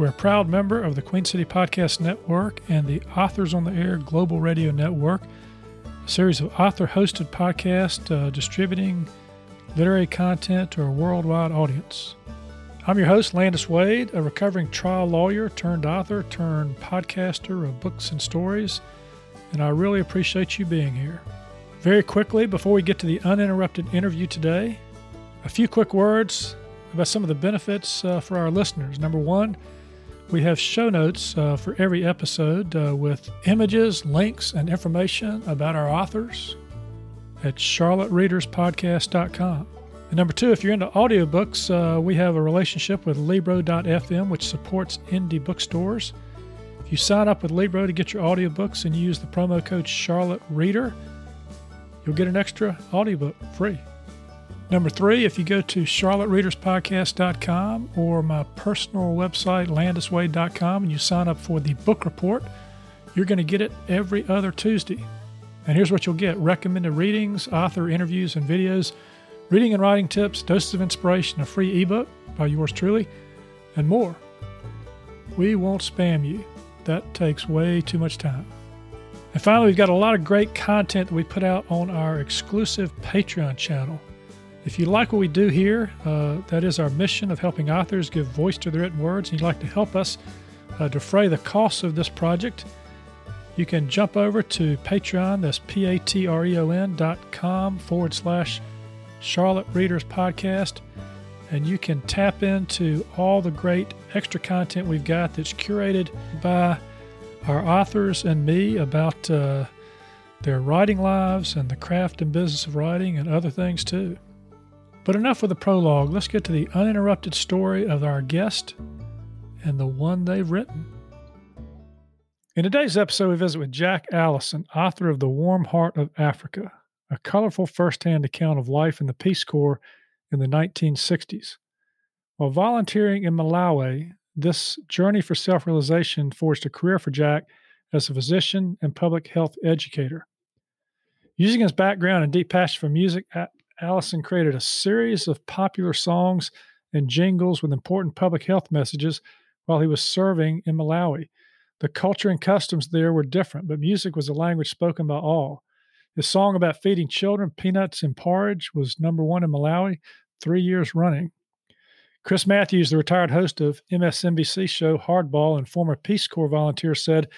We're a proud member of the Queen City Podcast Network and the Authors on the Air Global Radio Network, a series of author hosted podcasts uh, distributing literary content to a worldwide audience. I'm your host, Landis Wade, a recovering trial lawyer turned author turned podcaster of books and stories, and I really appreciate you being here. Very quickly, before we get to the uninterrupted interview today, a few quick words about some of the benefits uh, for our listeners. Number one, we have show notes uh, for every episode uh, with images, links, and information about our authors at charlottereaderspodcast.com. And number two, if you're into audiobooks, uh, we have a relationship with Libro.fm, which supports indie bookstores. If you sign up with Libro to get your audiobooks and use the promo code Charlotte Reader, you'll get an extra audiobook free. Number three, if you go to charlottereaderspodcast.com or my personal website, landiswade.com, and you sign up for the book report, you're going to get it every other Tuesday. And here's what you'll get recommended readings, author interviews and videos, reading and writing tips, doses of inspiration, a free ebook by yours truly, and more. We won't spam you. That takes way too much time. And finally, we've got a lot of great content that we put out on our exclusive Patreon channel. If you like what we do here, uh, that is our mission of helping authors give voice to their written words, and you'd like to help us uh, defray the costs of this project, you can jump over to Patreon, that's P A T R E O N dot com forward slash Charlotte Readers Podcast, and you can tap into all the great extra content we've got that's curated by our authors and me about uh, their writing lives and the craft and business of writing and other things too. But enough with the prologue. Let's get to the uninterrupted story of our guest and the one they've written. In today's episode, we visit with Jack Allison, author of The Warm Heart of Africa, a colorful firsthand account of life in the Peace Corps in the 1960s. While volunteering in Malawi, this journey for self realization forged a career for Jack as a physician and public health educator. Using his background and deep passion for music, Allison created a series of popular songs and jingles with important public health messages while he was serving in Malawi. The culture and customs there were different, but music was a language spoken by all. His song about feeding children peanuts and porridge was number one in Malawi three years running. Chris Matthews, the retired host of MSNBC show Hardball and former Peace Corps volunteer, said,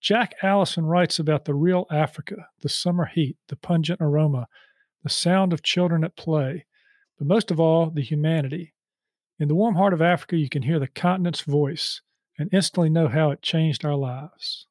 Jack Allison writes about the real Africa, the summer heat, the pungent aroma, the sound of children at play, but most of all, the humanity. In the warm heart of Africa, you can hear the continent's voice and instantly know how it changed our lives.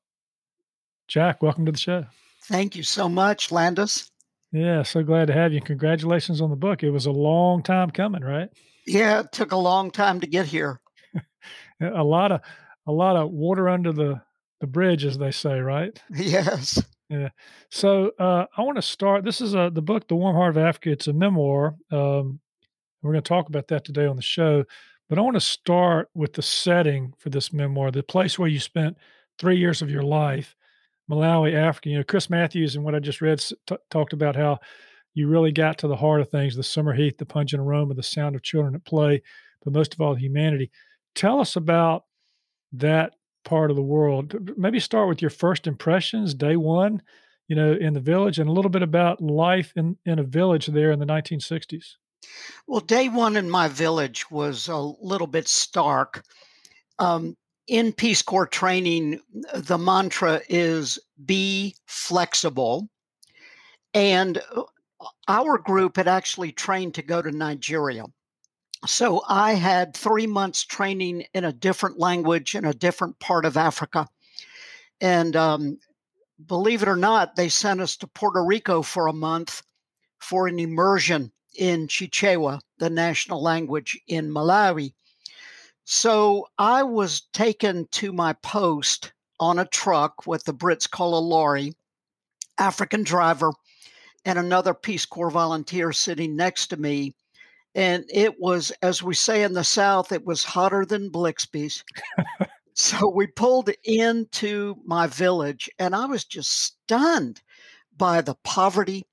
Jack, welcome to the show. Thank you so much, Landis. Yeah, so glad to have you. Congratulations on the book. It was a long time coming, right? Yeah, it took a long time to get here. a lot of a lot of water under the the bridge, as they say, right? Yes. Yeah. So uh, I want to start. This is a, the book, The Warm Heart of Africa. It's a memoir. Um, we're going to talk about that today on the show. But I want to start with the setting for this memoir, the place where you spent three years of your life, Malawi, Africa. You know, Chris Matthews and what I just read t- talked about how you really got to the heart of things the summer heat, the pungent aroma, the sound of children at play, but most of all, humanity. Tell us about that part of the world. Maybe start with your first impressions, day one, you know, in the village, and a little bit about life in, in a village there in the 1960s. Well, day one in my village was a little bit stark. Um, in Peace Corps training, the mantra is be flexible. And uh, our group had actually trained to go to Nigeria. So I had three months training in a different language in a different part of Africa. And um, believe it or not, they sent us to Puerto Rico for a month for an immersion in Chichewa, the national language in Malawi. So I was taken to my post on a truck, what the Brits call a lorry, African driver, and another Peace Corps volunteer sitting next to me. And it was, as we say in the South, it was hotter than Blixby's. so we pulled into my village, and I was just stunned by the poverty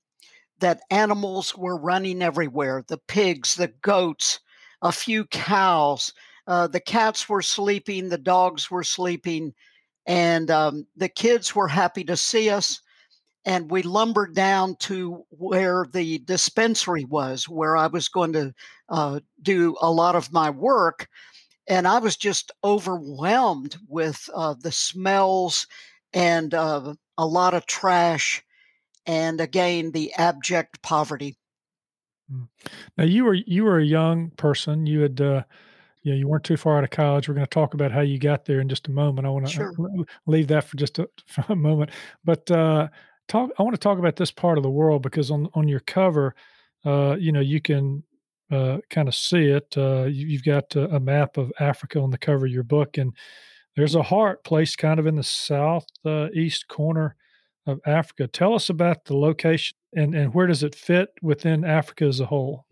that animals were running everywhere the pigs, the goats, a few cows. Uh, the cats were sleeping, the dogs were sleeping, and um, the kids were happy to see us and we lumbered down to where the dispensary was, where I was going to uh, do a lot of my work. And I was just overwhelmed with uh, the smells and uh, a lot of trash, and again the abject poverty. Hmm. Now you were you were a young person. You had uh, yeah, you weren't too far out of college. We're going to talk about how you got there in just a moment. I want to sure. leave that for just a, for a moment. But uh, talk i want to talk about this part of the world because on on your cover uh, you know you can uh, kind of see it uh, you, have got a, a, map of africa on the cover of your book and there's a heart placed kind of in the southeast uh, corner of africa. Tell us about the location and, and where does it fit within africa as a whole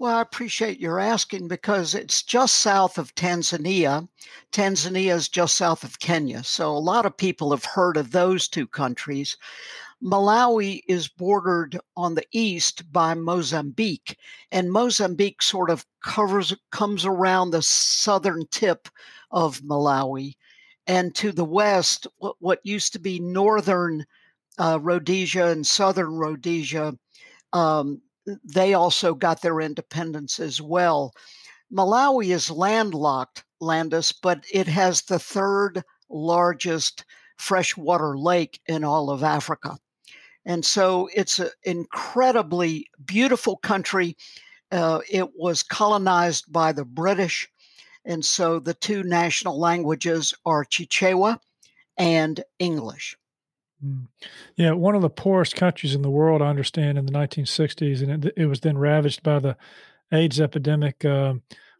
well, I appreciate your asking because it's just south of Tanzania. Tanzania is just south of Kenya. So a lot of people have heard of those two countries. Malawi is bordered on the east by Mozambique, and Mozambique sort of covers comes around the southern tip of Malawi. And to the west, what, what used to be northern uh, Rhodesia and southern Rhodesia um, they also got their independence as well. Malawi is landlocked, Landis, but it has the third largest freshwater lake in all of Africa. And so it's an incredibly beautiful country. Uh, it was colonized by the British. And so the two national languages are Chichewa and English. Mm. Yeah, one of the poorest countries in the world, I understand, in the 1960s, and it, it was then ravaged by the AIDS epidemic. Uh,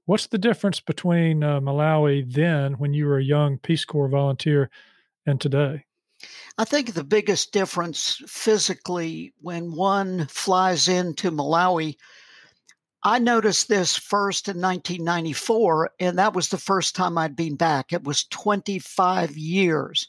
what's the difference between uh, Malawi then, when you were a young Peace Corps volunteer, and today? I think the biggest difference physically when one flies into Malawi, I noticed this first in 1994, and that was the first time I'd been back. It was 25 years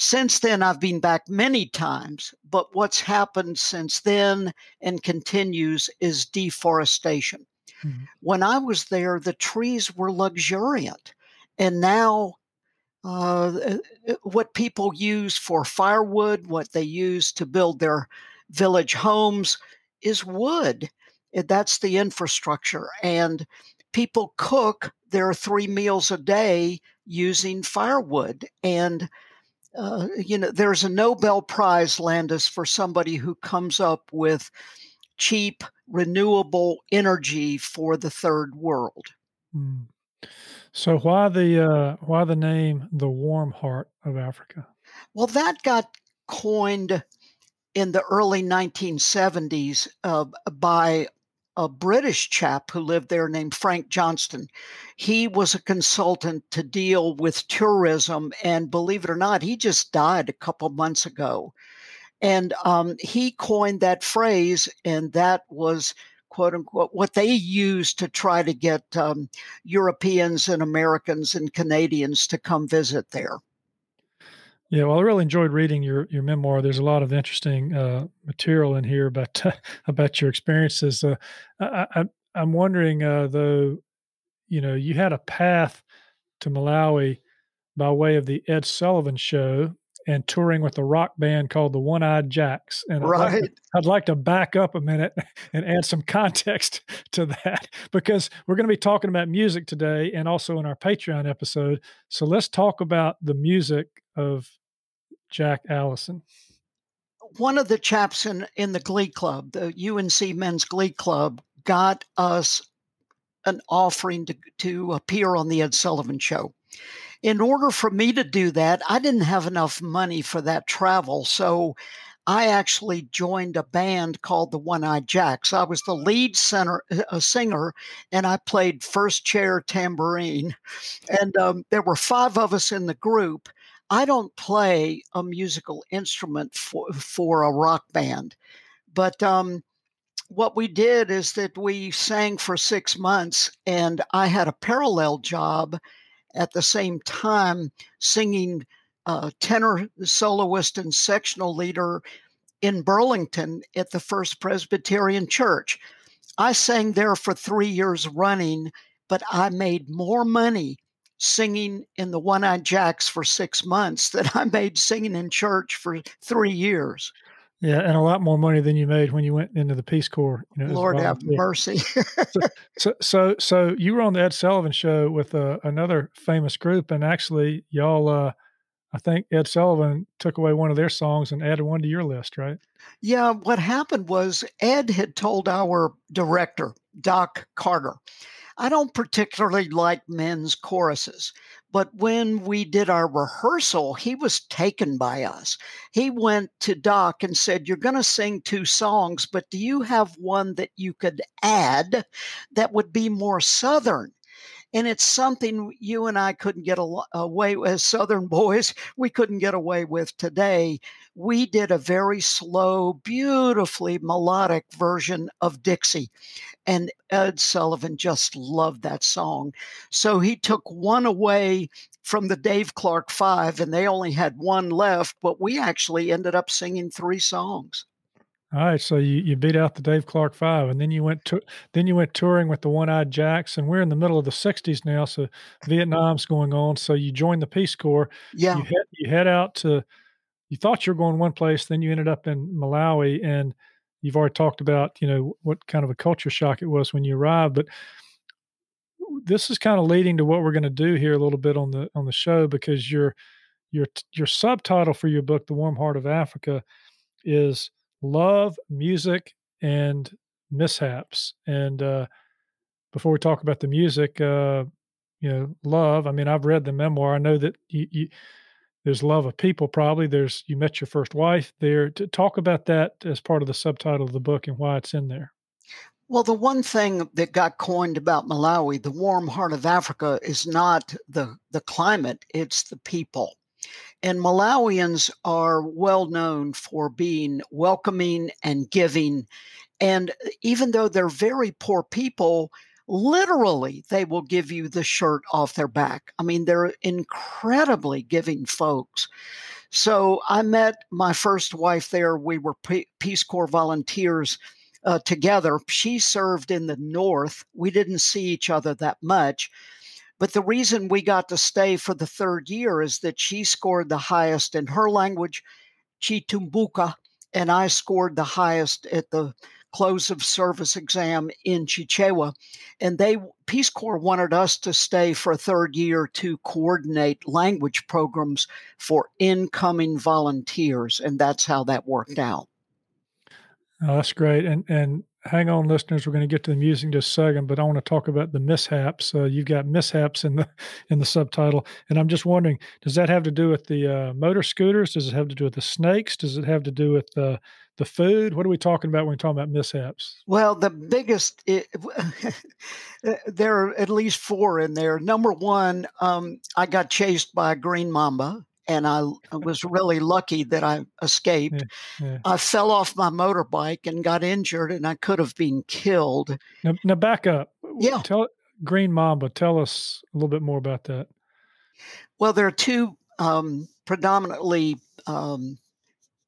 since then, I've been back many times, but what's happened since then and continues is deforestation. Mm-hmm. When I was there, the trees were luxuriant. And now, uh, uh, uh, what people use for firewood, what they use to build their village homes, is wood. That's the infrastructure. And people cook their three meals a day using firewood. And uh, you know, there's a Nobel Prize, Landis, for somebody who comes up with cheap, renewable energy for the third world. Mm. So why the uh, why the name the warm heart of Africa? Well, that got coined in the early 1970s uh, by a British chap who lived there named Frank Johnston. He was a consultant to deal with tourism, and believe it or not, he just died a couple months ago. And um, he coined that phrase, and that was quote unquote what they used to try to get um, Europeans and Americans and Canadians to come visit there. Yeah, well, I really enjoyed reading your your memoir. There's a lot of interesting uh, material in here about about your experiences. Uh, I, I, am wondering uh, though, you know, you had a path to Malawi by way of the Ed Sullivan Show and touring with a rock band called the One Eyed Jacks. And right. I'd like, to, I'd like to back up a minute and add some context to that because we're going to be talking about music today and also in our Patreon episode. So let's talk about the music of Jack Allison? One of the chaps in, in the Glee Club, the UNC Men's Glee Club, got us an offering to, to appear on the Ed Sullivan Show. In order for me to do that, I didn't have enough money for that travel. So I actually joined a band called the One Eyed Jacks. I was the lead center, a singer, and I played first chair tambourine. And um, there were five of us in the group. I don't play a musical instrument for, for a rock band, but um, what we did is that we sang for six months, and I had a parallel job at the same time singing uh, tenor soloist and sectional leader in Burlington at the First Presbyterian Church. I sang there for three years running, but I made more money singing in the One Eyed Jacks for six months than I made singing in church for three years. Yeah, and a lot more money than you made when you went into the Peace Corps. You know, Lord have mercy. so, so, so, so, you were on the Ed Sullivan Show with uh, another famous group, and actually, y'all, uh, I think Ed Sullivan took away one of their songs and added one to your list, right? Yeah, what happened was Ed had told our director, Doc Carter, I don't particularly like men's choruses. But when we did our rehearsal, he was taken by us. He went to Doc and said, You're going to sing two songs, but do you have one that you could add that would be more Southern? And it's something you and I couldn't get away as Southern boys. We couldn't get away with today. We did a very slow, beautifully melodic version of Dixie, and Ed Sullivan just loved that song. So he took one away from the Dave Clark Five, and they only had one left, but we actually ended up singing three songs. All right, so you, you beat out the Dave Clark Five, and then you went to then you went touring with the One Eyed Jacks, and we're in the middle of the '60s now, so Vietnam's going on. So you joined the Peace Corps. Yeah, you head, you head out to. You thought you were going one place, then you ended up in Malawi, and you've already talked about you know what kind of a culture shock it was when you arrived, but this is kind of leading to what we're going to do here a little bit on the on the show because your your your subtitle for your book, The Warm Heart of Africa, is love, music, and mishaps. And uh, before we talk about the music, uh, you know, love. I mean, I've read the memoir. I know that you, you, there's love of people. Probably there's you met your first wife there. To talk about that as part of the subtitle of the book and why it's in there. Well, the one thing that got coined about Malawi, the warm heart of Africa, is not the the climate; it's the people. And Malawians are well known for being welcoming and giving. And even though they're very poor people, literally they will give you the shirt off their back. I mean, they're incredibly giving folks. So I met my first wife there. We were Peace Corps volunteers uh, together. She served in the North. We didn't see each other that much. But the reason we got to stay for the third year is that she scored the highest in her language, Chitumbuka, and I scored the highest at the close of service exam in Chichewa. And they Peace Corps wanted us to stay for a third year to coordinate language programs for incoming volunteers. And that's how that worked mm. out. Oh, that's great. And and hang on, listeners. We're going to get to the music in just a second, but I want to talk about the mishaps. Uh, you've got mishaps in the in the subtitle, and I'm just wondering, does that have to do with the uh, motor scooters? Does it have to do with the snakes? Does it have to do with the the food? What are we talking about when we talk about mishaps? Well, the biggest, it, there are at least four in there. Number one, um, I got chased by a green mamba and I was really lucky that I escaped. Yeah, yeah. I fell off my motorbike and got injured, and I could have been killed. Now, now back up. Yeah. Tell Green Mamba. Tell us a little bit more about that. Well, there are two um, predominantly um,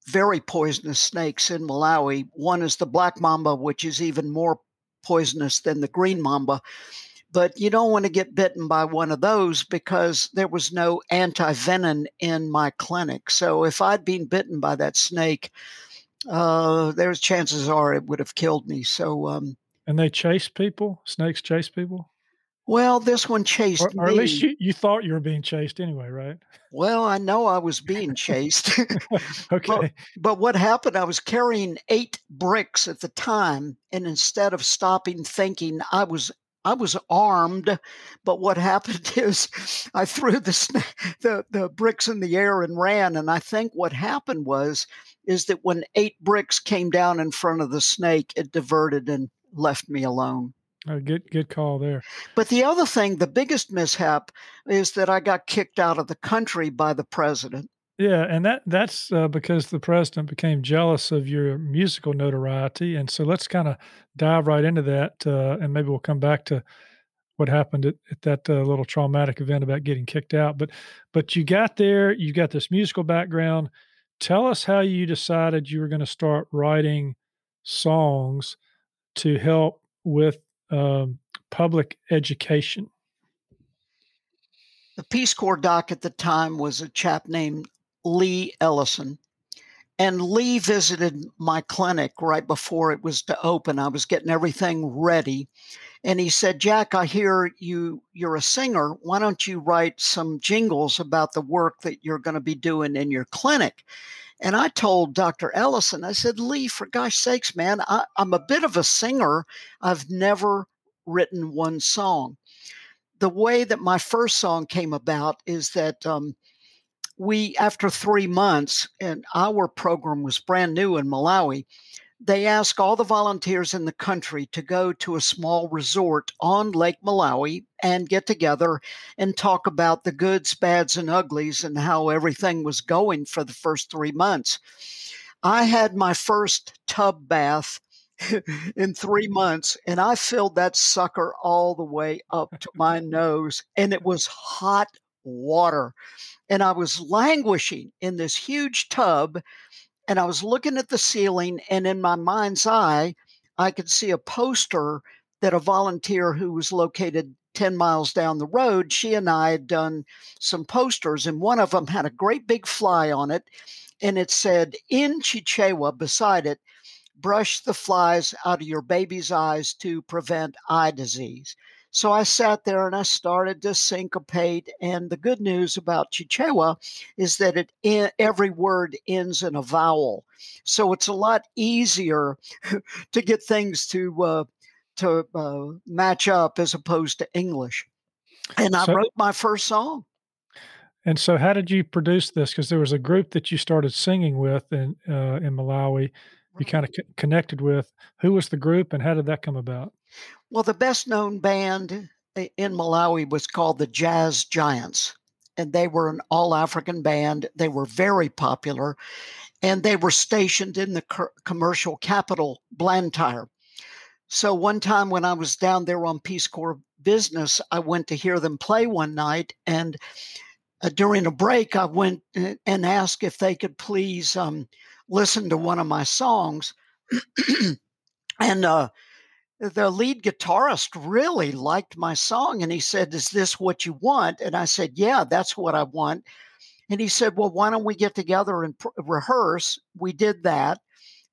very poisonous snakes in Malawi. One is the black mamba, which is even more poisonous than the green mamba but you don't want to get bitten by one of those because there was no anti venom in my clinic. So if I'd been bitten by that snake, uh, there's chances are it would have killed me. So, um, and they chase people. Snakes chase people. Well, this one chased or, or at least you, you thought you were being chased anyway, right? Well, I know I was being chased. okay. But, but, what happened, I was carrying eight bricks at the time. And instead of stopping thinking, I was I was armed, but what happened is I threw the, the the bricks in the air and ran. And I think what happened was is that when eight bricks came down in front of the snake, it diverted and left me alone. Oh, good, good call there. But the other thing, the biggest mishap, is that I got kicked out of the country by the president. Yeah, and that that's uh, because the president became jealous of your musical notoriety, and so let's kind of dive right into that, uh, and maybe we'll come back to what happened at, at that uh, little traumatic event about getting kicked out. But but you got there, you got this musical background. Tell us how you decided you were going to start writing songs to help with um, public education. The Peace Corps doc at the time was a chap named Lee Ellison. And Lee visited my clinic right before it was to open. I was getting everything ready. And he said, Jack, I hear you you're a singer. Why don't you write some jingles about the work that you're going to be doing in your clinic? And I told Dr. Ellison, I said, Lee, for gosh sakes, man, I, I'm a bit of a singer. I've never written one song. The way that my first song came about is that um, we, after three months, and our program was brand new in Malawi, they asked all the volunteers in the country to go to a small resort on Lake Malawi and get together and talk about the goods, bads, and uglies and how everything was going for the first three months. I had my first tub bath in three mm-hmm. months, and I filled that sucker all the way up to my nose, and it was hot water and I was languishing in this huge tub and I was looking at the ceiling and in my mind's eye I could see a poster that a volunteer who was located 10 miles down the road she and I had done some posters and one of them had a great big fly on it and it said in Chichewa beside it brush the flies out of your baby's eyes to prevent eye disease so I sat there and I started to syncopate. And the good news about Chichewa is that it every word ends in a vowel, so it's a lot easier to get things to uh, to uh, match up as opposed to English. And I so, wrote my first song. And so, how did you produce this? Because there was a group that you started singing with in uh, in Malawi. You kind of connected with. Who was the group, and how did that come about? Well, the best known band in Malawi was called the Jazz Giants, and they were an all African band. They were very popular, and they were stationed in the co- commercial capital, Blantyre. So one time when I was down there on Peace Corps business, I went to hear them play one night, and uh, during a break, I went uh, and asked if they could please um, listen to one of my songs. and uh, the lead guitarist really liked my song and he said, Is this what you want? And I said, Yeah, that's what I want. And he said, Well, why don't we get together and pr- rehearse? We did that.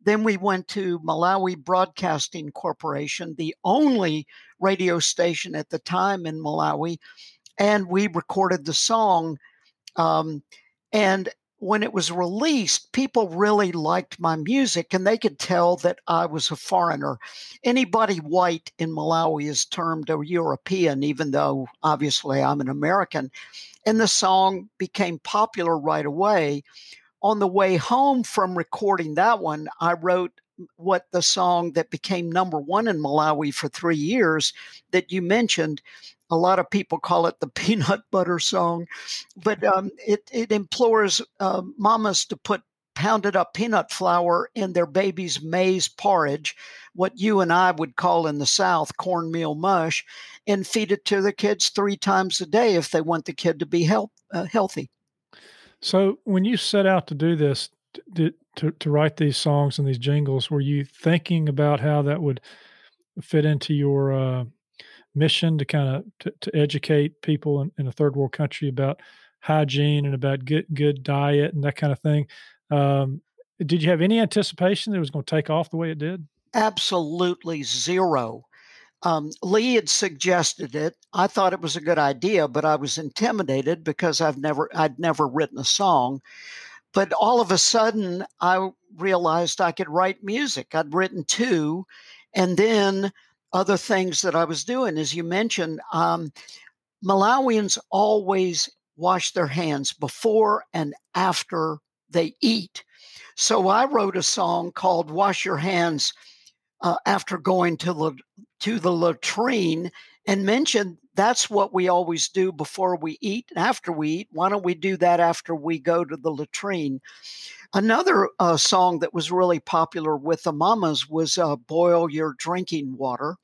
Then we went to Malawi Broadcasting Corporation, the only radio station at the time in Malawi, and we recorded the song. Um, and when it was released, people really liked my music and they could tell that I was a foreigner. Anybody white in Malawi is termed a European, even though obviously I'm an American. And the song became popular right away. On the way home from recording that one, I wrote what the song that became number one in Malawi for three years that you mentioned a lot of people call it the peanut butter song, but um, it, it implores uh, mamas to put pounded up peanut flour in their baby's maize porridge, what you and I would call in the South cornmeal mush, and feed it to the kids three times a day if they want the kid to be help, uh, healthy. So, when you set out to do this, to, to, to write these songs and these jingles, were you thinking about how that would fit into your uh, mission to kind of to, to educate people in, in, a third world country about hygiene and about good good diet and that kind of thing. Um, did you have any anticipation that it was going to take off the way it did? Absolutely zero. Um, Lee had suggested it. I thought it was a good idea, but I was intimidated because I've never I'd never written a song. But all of a sudden, I realized I could write music. I'd written two, and then other things that I was doing. As you mentioned, um, Malawians always wash their hands before and after they eat. So I wrote a song called Wash Your Hands uh, after going to the to the latrine and mentioned that's what we always do before we eat and after we eat. Why don't we do that after we go to the latrine? Another uh, song that was really popular with the mamas was uh, "Boil Your Drinking Water,"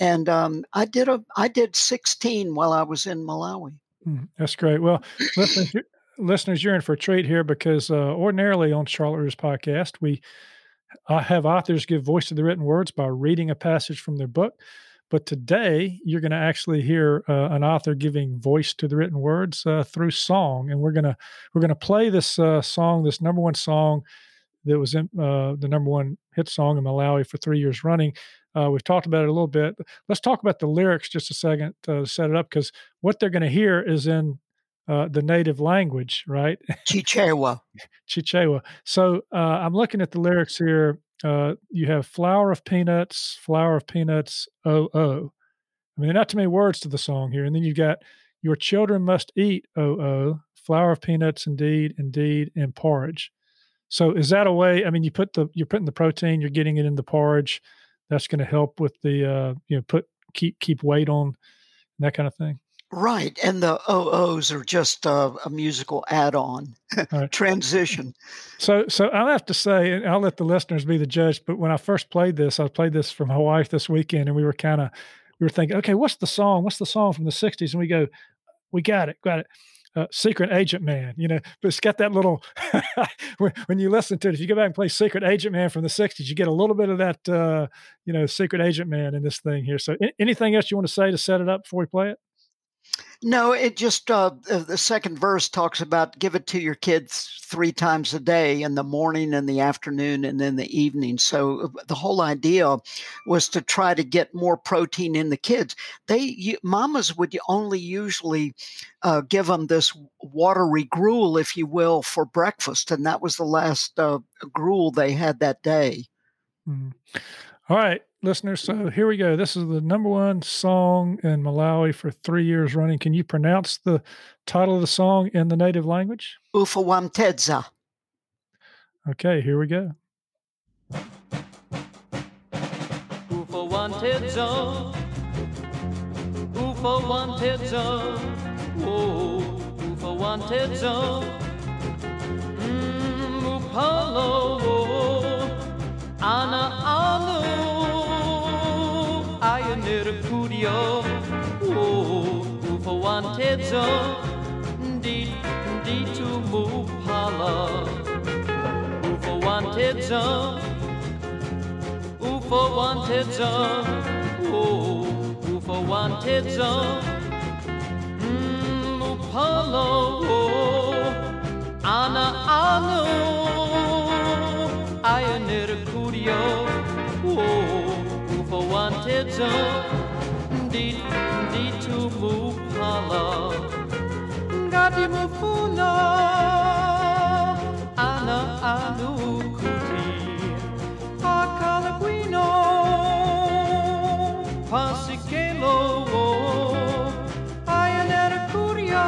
and um, I did a I did sixteen while I was in Malawi. Mm, that's great. Well, listeners, listeners, you're in for a treat here because uh, ordinarily on Charlotte Readers podcast we uh, have authors give voice to the written words by reading a passage from their book. But today, you're going to actually hear uh, an author giving voice to the written words uh, through song, and we're gonna we're gonna play this uh, song, this number one song that was in, uh, the number one hit song in Malawi for three years running. Uh, we've talked about it a little bit. Let's talk about the lyrics just a second to set it up, because what they're going to hear is in uh, the native language, right? Chichewa. Chichewa. So uh, I'm looking at the lyrics here uh, you have flour of peanuts, flour of peanuts, oh, oh. I mean, not too many words to the song here. And then you've got your children must eat, oh, oh, flour of peanuts, indeed, indeed, and porridge. So is that a way? I mean, you put the you're putting the protein, you're getting it in the porridge. That's going to help with the uh, you know put keep keep weight on that kind of thing. Right, and the OOs are just uh, a musical add-on right. transition. So, so I'll have to say, and I'll let the listeners be the judge. But when I first played this, I played this from Hawaii this weekend, and we were kind of we were thinking, okay, what's the song? What's the song from the '60s? And we go, we got it, got it. Uh, Secret Agent Man, you know, but it's got that little. when you listen to it, if you go back and play Secret Agent Man from the '60s, you get a little bit of that, uh, you know, Secret Agent Man in this thing here. So, anything else you want to say to set it up before we play it? No, it just uh, the second verse talks about give it to your kids three times a day in the morning in the afternoon and in the evening. So uh, the whole idea was to try to get more protein in the kids. They you, mamas would only usually uh, give them this watery gruel, if you will, for breakfast, and that was the last uh, gruel they had that day. Mm-hmm. All right listeners. So here we go. This is the number one song in Malawi for three years running. Can you pronounce the title of the song in the native language? Ufawamtedza. Okay, here we go. Ufawamtedza. Ufawamtedza. Oh, Ufawamtedza. Mm, Upalo. Curio, oh, for wanted zo, di di to Mupala, for wanted zo, for wanted zo, oh, for wanted zo, Mupala, mm, oh, Ana Anu, pioneer Curio, oh for wanted zone gati mufuna. Ana anu kuti akala guino. Pasikelo ayanera kuria.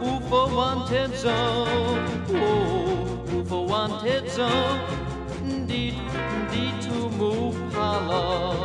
Ufo wanted zone oh ufo wanted zone love.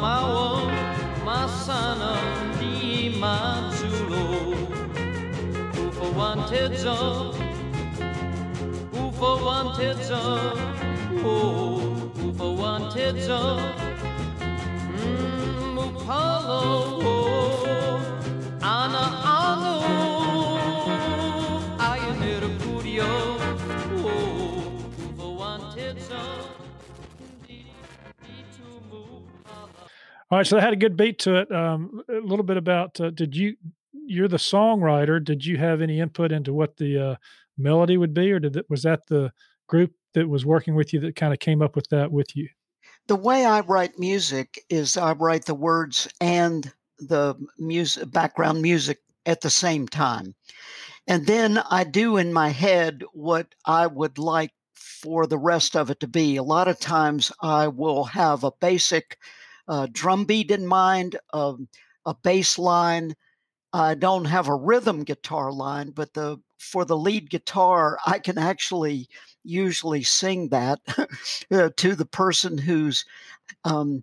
Mamawa Masana Ni Matsulo Ufa wanted zone Ufa wanted zone Oh Ufa wanted zone All right, so that had a good beat to it. Um, a little bit about uh, did you? You're the songwriter. Did you have any input into what the uh, melody would be, or did it, was that the group that was working with you that kind of came up with that with you? The way I write music is I write the words and the music background music at the same time. And then I do in my head what I would like for the rest of it to be. A lot of times I will have a basic uh, drum beat in mind, um, a bass line. I don't have a rhythm guitar line, but the for the lead guitar, I can actually usually sing that uh, to the person who's um,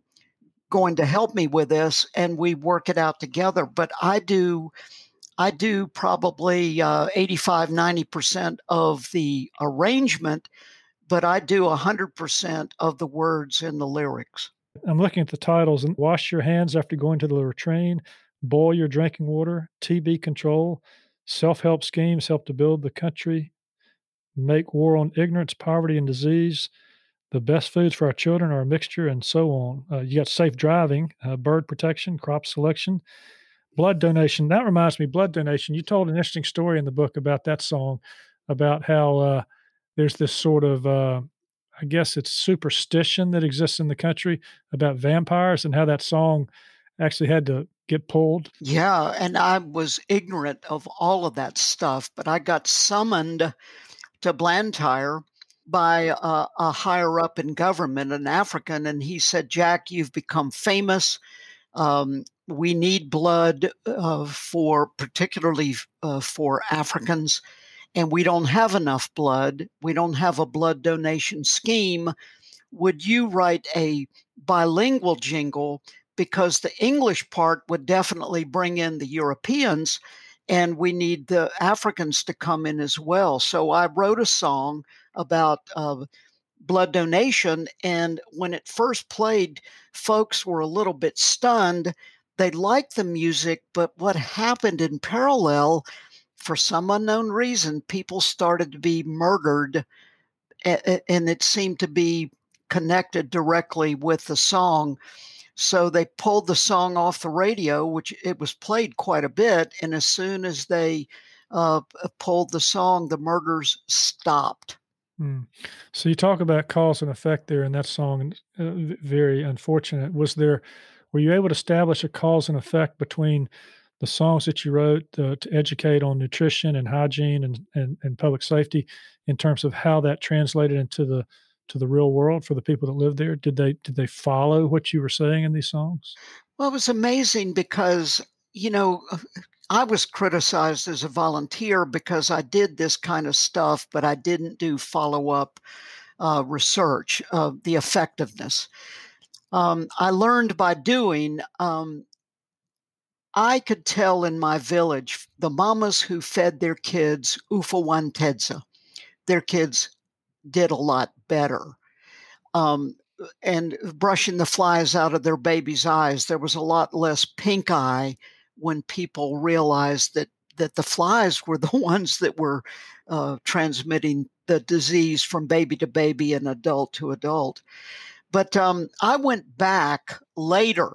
going to help me with this, and we work it out together. But I do I do probably uh, 85, 90% of the arrangement, but I do 100% of the words in the lyrics. I'm looking at the titles and wash your hands after going to the latrine, boil your drinking water, TB control, self help schemes help to build the country, make war on ignorance, poverty, and disease. The best foods for our children are a mixture, and so on. Uh, you got safe driving, uh, bird protection, crop selection, blood donation. That reminds me, blood donation. You told an interesting story in the book about that song, about how uh, there's this sort of, uh, I guess it's superstition that exists in the country about vampires and how that song actually had to get pulled. Yeah, and I was ignorant of all of that stuff, but I got summoned to Blantyre by a, a higher up in government, an African, and he said, Jack, you've become famous. Um, we need blood uh, for particularly uh, for Africans, and we don't have enough blood. We don't have a blood donation scheme. Would you write a bilingual jingle? Because the English part would definitely bring in the Europeans, and we need the Africans to come in as well. So I wrote a song about uh, blood donation. And when it first played, folks were a little bit stunned. They liked the music, but what happened in parallel, for some unknown reason, people started to be murdered. And it seemed to be connected directly with the song. So they pulled the song off the radio, which it was played quite a bit. And as soon as they uh, pulled the song, the murders stopped. Mm. So you talk about cause and effect there in that song, uh, very unfortunate. Was there, were you able to establish a cause and effect between the songs that you wrote uh, to educate on nutrition and hygiene and, and, and public safety in terms of how that translated into the to the real world for the people that live there? Did they did they follow what you were saying in these songs? Well, it was amazing because you know I was criticized as a volunteer because I did this kind of stuff, but I didn't do follow up uh, research of the effectiveness. Um, I learned by doing. Um, I could tell in my village the mamas who fed their kids Ufawamtedza, their kids did a lot better. Um, and brushing the flies out of their baby's eyes, there was a lot less pink eye when people realized that that the flies were the ones that were uh, transmitting the disease from baby to baby and adult to adult. But um, I went back later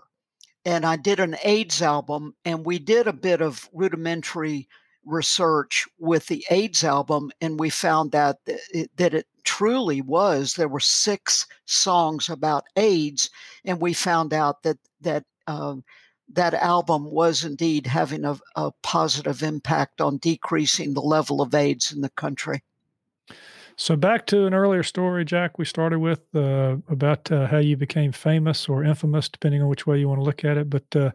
and I did an AIDS album, and we did a bit of rudimentary research with the AIDS album, and we found that it, that it truly was. There were six songs about AIDS, and we found out that that um, that album was indeed having a, a, positive impact on decreasing the level of AIDS in the country. So, back to an earlier story, Jack, we started with uh, about uh, how you became famous or infamous, depending on which way you want to look at it. But uh,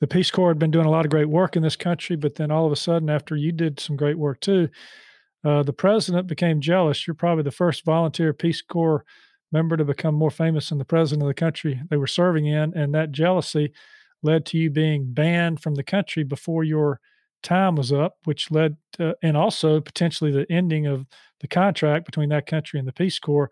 the Peace Corps had been doing a lot of great work in this country. But then all of a sudden, after you did some great work too, uh, the president became jealous. You're probably the first volunteer Peace Corps member to become more famous than the president of the country they were serving in. And that jealousy led to you being banned from the country before your time was up, which led and also potentially the ending of the contract between that country and the Peace Corps.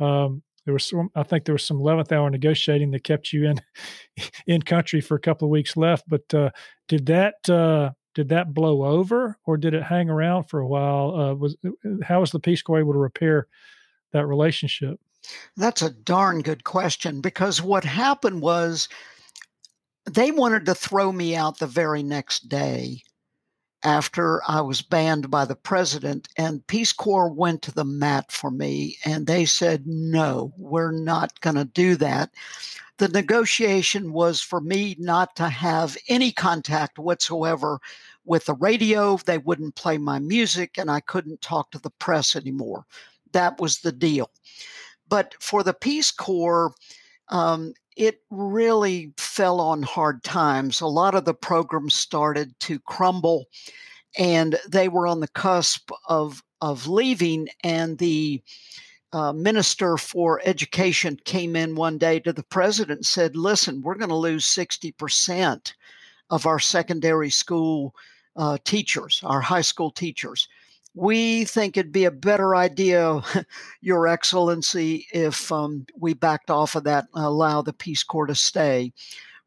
Um, there was some, I think there was some 11th hour negotiating that kept you in in country for a couple of weeks left. But uh, did that uh, did that blow over, or did it hang around for a while? Uh, was how was the Peace Corps able to repair that relationship? That's a darn good question because what happened was they wanted to throw me out the very next day after I was banned by the president. And Peace Corps went to the mat for me and they said, no, we're not going to do that. The negotiation was for me not to have any contact whatsoever with the radio. They wouldn't play my music and I couldn't talk to the press anymore. That was the deal. But for the Peace Corps, um, it really fell on hard times. A lot of the programs started to crumble, and they were on the cusp of of leaving. And the uh, minister for education came in one day to the president and said, "Listen, we're going to lose sixty percent of our secondary school uh, teachers, our high school teachers." We think it'd be a better idea, Your Excellency, if um, we backed off of that and allow the Peace Corps to stay.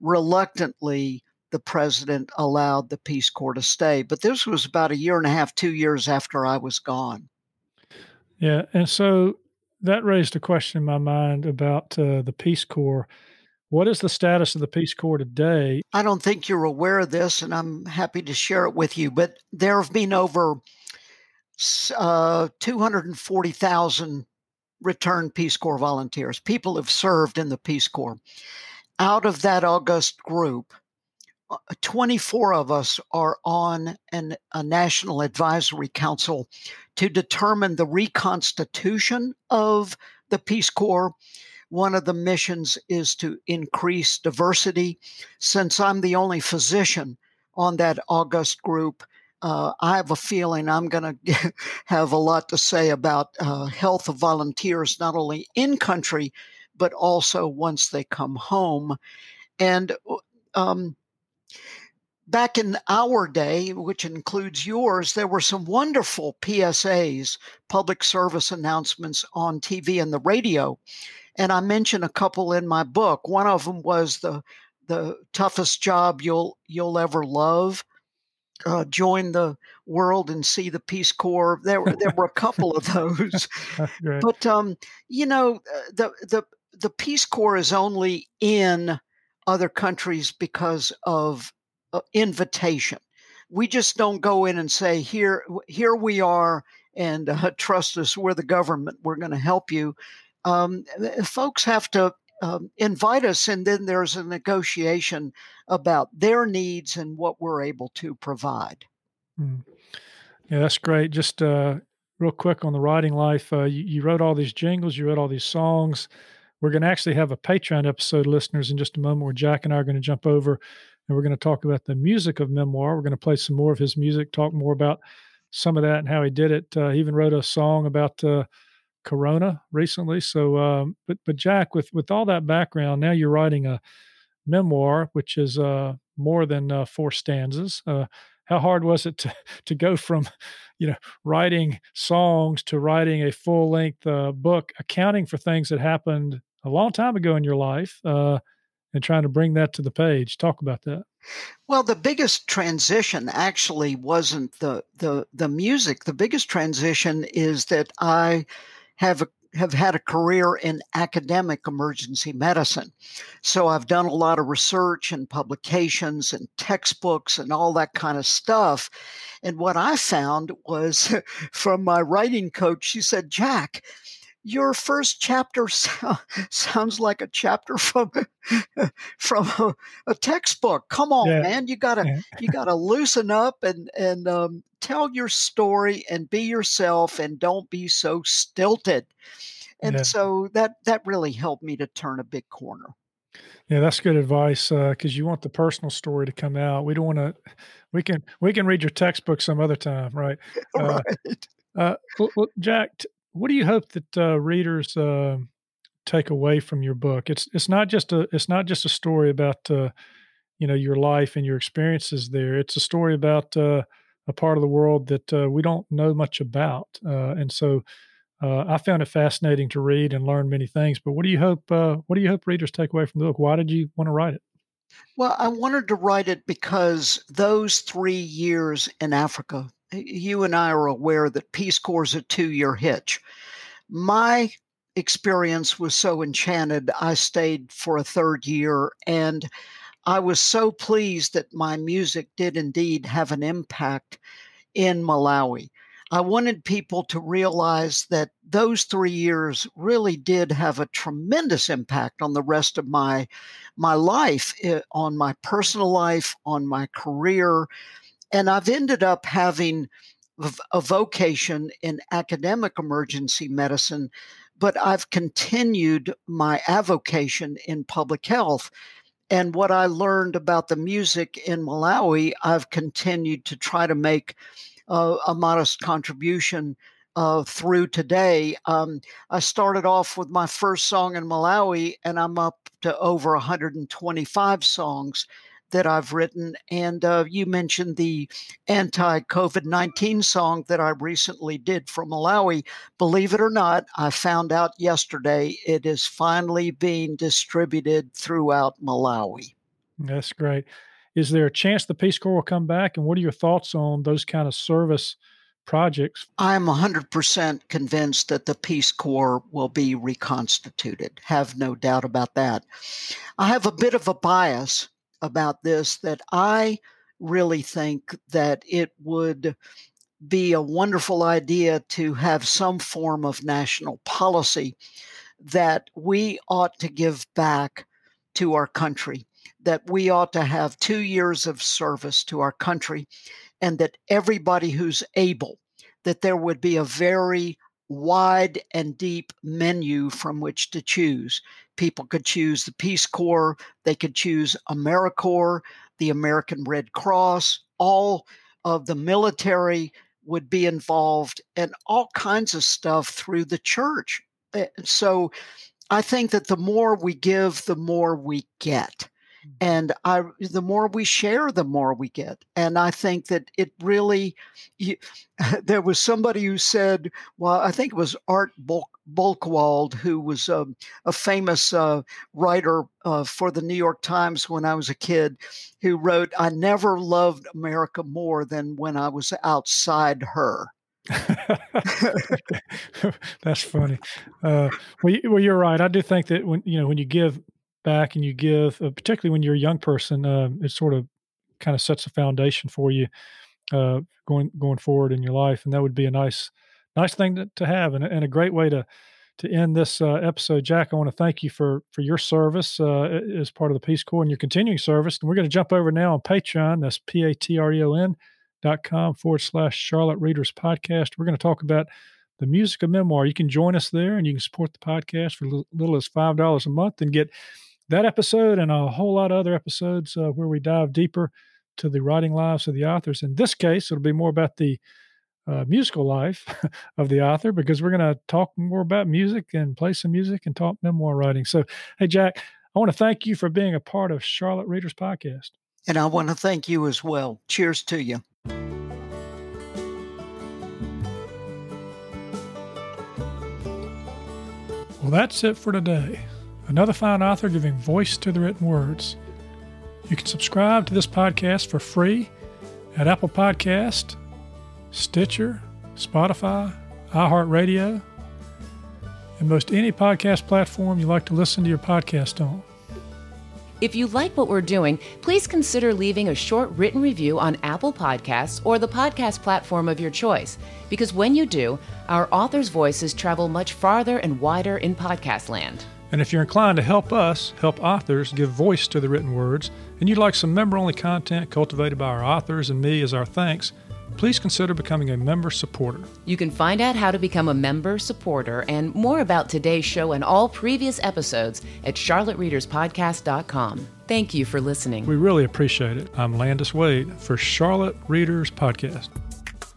Reluctantly, the president allowed the Peace Corps to stay. But this was about a year and a half, two years after I was gone. Yeah. And so that raised a question in my mind about uh, the Peace Corps. What is the status of the Peace Corps today? I don't think you're aware of this, and I'm happy to share it with you, but there have been over uh, 240,000 returned Peace Corps volunteers. People have served in the Peace Corps. Out of that August group, uh, 24 of us are on an, a national advisory council to determine the reconstitution of the Peace Corps. One of the missions is to increase diversity. Since I'm the only physician on that August group, uh, I have a feeling I'm going to have a lot to say about uh, health of volunteers, not only in country, but also once they come home. And uh, um, back in our day, which includes yours, there were some wonderful PSAs, public service announcements on TV and the radio. And I mention a couple in my book. One of them was the the toughest job you'll you'll ever love uh, join the world and see the Peace Corps. There were there were a couple of those, but um, you know uh, the the the Peace Corps is only in other countries because of uh, invitation. We just don't go in and say here here we are and uh, trust us. We're the government. We're going to help you. Um, folks have to um, invite us, and then there's a negotiation about their needs and what we're able to provide. Mm. Yeah, that's great. Just uh, real quick on the writing life, uh, you, you, wrote all these jingles, you wrote all these songs. We're going to actually have a Patreon episode, listeners, in just a moment where Jack and I are going to jump over and we're going to talk about the music of memoir. We're going to play some more of his music, talk more about some of that and how he did it. Uh, he even wrote a song about uh, Corona recently. So, um, but but Jack, with with all that background, now you're writing a memoir, which is uh, more than uh, four stanzas. Uh, how hard was it to to go from, you know, writing songs to writing a full length uh, book, accounting for things that happened a long time ago in your life, uh, and trying to bring that to the page? Talk about that. Well, the biggest transition actually wasn't the the the music. The biggest transition is that I have a, have had a career in academic emergency medicine. So I've done a lot of research and publications and textbooks and all that kind of stuff. And what I found was from my writing coach, she said, Jack, your first chapter so- sounds like a chapter from from a, a, textbook. Come on, yeah. man, you gotta yeah. you gotta loosen up and and um, tell your story and be yourself and don't be so stilted. And yeah. so that that really helped me to turn a big corner. Yeah, that's good advice because uh, you want the personal story to come out. We don't want to. We can we can read your textbook some other time, right? Uh, right. Uh, well, Jack, what do you hope that uh, readers uh, take away from your book? It's it's not just a it's not just a story about uh, you know your life and your experiences there. It's a story about uh, a part of the world that uh, we don't know much about, uh, and so I found it fascinating to read and learn many things. But what do you hope? what do you hope readers take away from the book? Why did you want to write it? Well, I wanted to write it because those three years in Africa you and I are aware that Peace Corps is a two year hitch. My experience was so enchanted, I stayed for a third year and I was so pleased that my music did indeed have an impact in Malawi. I wanted people to realize that those three years really did have a tremendous impact on the rest of my my life, eh, on my personal life, on my career, and I've ended up having a vocation in academic emergency medicine, but I've continued my avocation in public health. And what I learned about the music in Malawi, I've continued to try to make uh, a modest contribution uh, through today. Um, I started off with my first song in Malawi, and I'm up to over 125 songs that I've written. And uh, you mentioned the anti COVID 19 song that I recently did from Malawi. Believe it or not, I found out yesterday it is finally being distributed throughout Malawi. That's great. Is there a chance the Peace Corps will come back? And what are your thoughts on those kind of service projects? I'm 100% convinced that the Peace Corps will be reconstituted. Have no doubt about that. I have a bit of a bias about this that I really think that it would be a wonderful idea to have some form of national policy that we ought to give back to our country that we ought to have two years of service to our country and that everybody who's able, that there would be a very wide and deep menu from which to choose. People could choose the Peace Corps, they could choose AmeriCorps, the American Red Cross, all of the military would be involved, and all kinds of stuff through the church. Eh, so I think that the more we give, the more we get and I, the more we share, the more we get. And I think that it really, you, there was somebody who said, well, I think it was Art Bulk, Buchwald, who was um, a famous uh, writer uh, for the New York Times when I was a kid, who wrote, I never loved America more than when I was outside her. That's funny. Uh, well, you, well, you're right. I do think that when you know when you give back and you give, uh, particularly when you're a young person, uh, it sort of kind of sets a foundation for you uh, going going forward in your life, and that would be a nice nice thing to, to have, and, and a great way to to end this uh, episode. Jack, I want to thank you for for your service uh, as part of the Peace Corps and your continuing service. And we're going to jump over now on Patreon. That's p a t r e o n dot com forward slash Charlotte Readers Podcast. We're going to talk about the music of memoir. You can join us there, and you can support the podcast for little as five dollars a month and get that episode and a whole lot of other episodes uh, where we dive deeper to the writing lives of the authors. In this case, it'll be more about the uh, musical life of the author because we're going to talk more about music and play some music and talk memoir writing. So, hey, Jack, I want to thank you for being a part of Charlotte Readers Podcast. And I want to thank you as well. Cheers to you. Well, that's it for today another fine author giving voice to the written words. You can subscribe to this podcast for free at Apple Podcast, Stitcher, Spotify, iHeartRadio, and most any podcast platform you like to listen to your podcast on. If you like what we're doing, please consider leaving a short written review on Apple Podcasts or the podcast platform of your choice, because when you do, our authors' voices travel much farther and wider in podcast land. And if you're inclined to help us, help authors give voice to the written words, and you'd like some member only content cultivated by our authors and me as our thanks, please consider becoming a member supporter. You can find out how to become a member supporter and more about today's show and all previous episodes at charlottereaderspodcast.com. Thank you for listening. We really appreciate it. I'm Landis Wade for Charlotte Readers Podcast.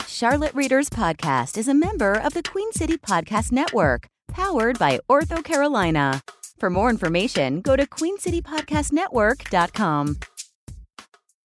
Charlotte Readers Podcast is a member of the Queen City Podcast Network powered by Ortho Carolina. For more information, go to queencitypodcastnetwork.com.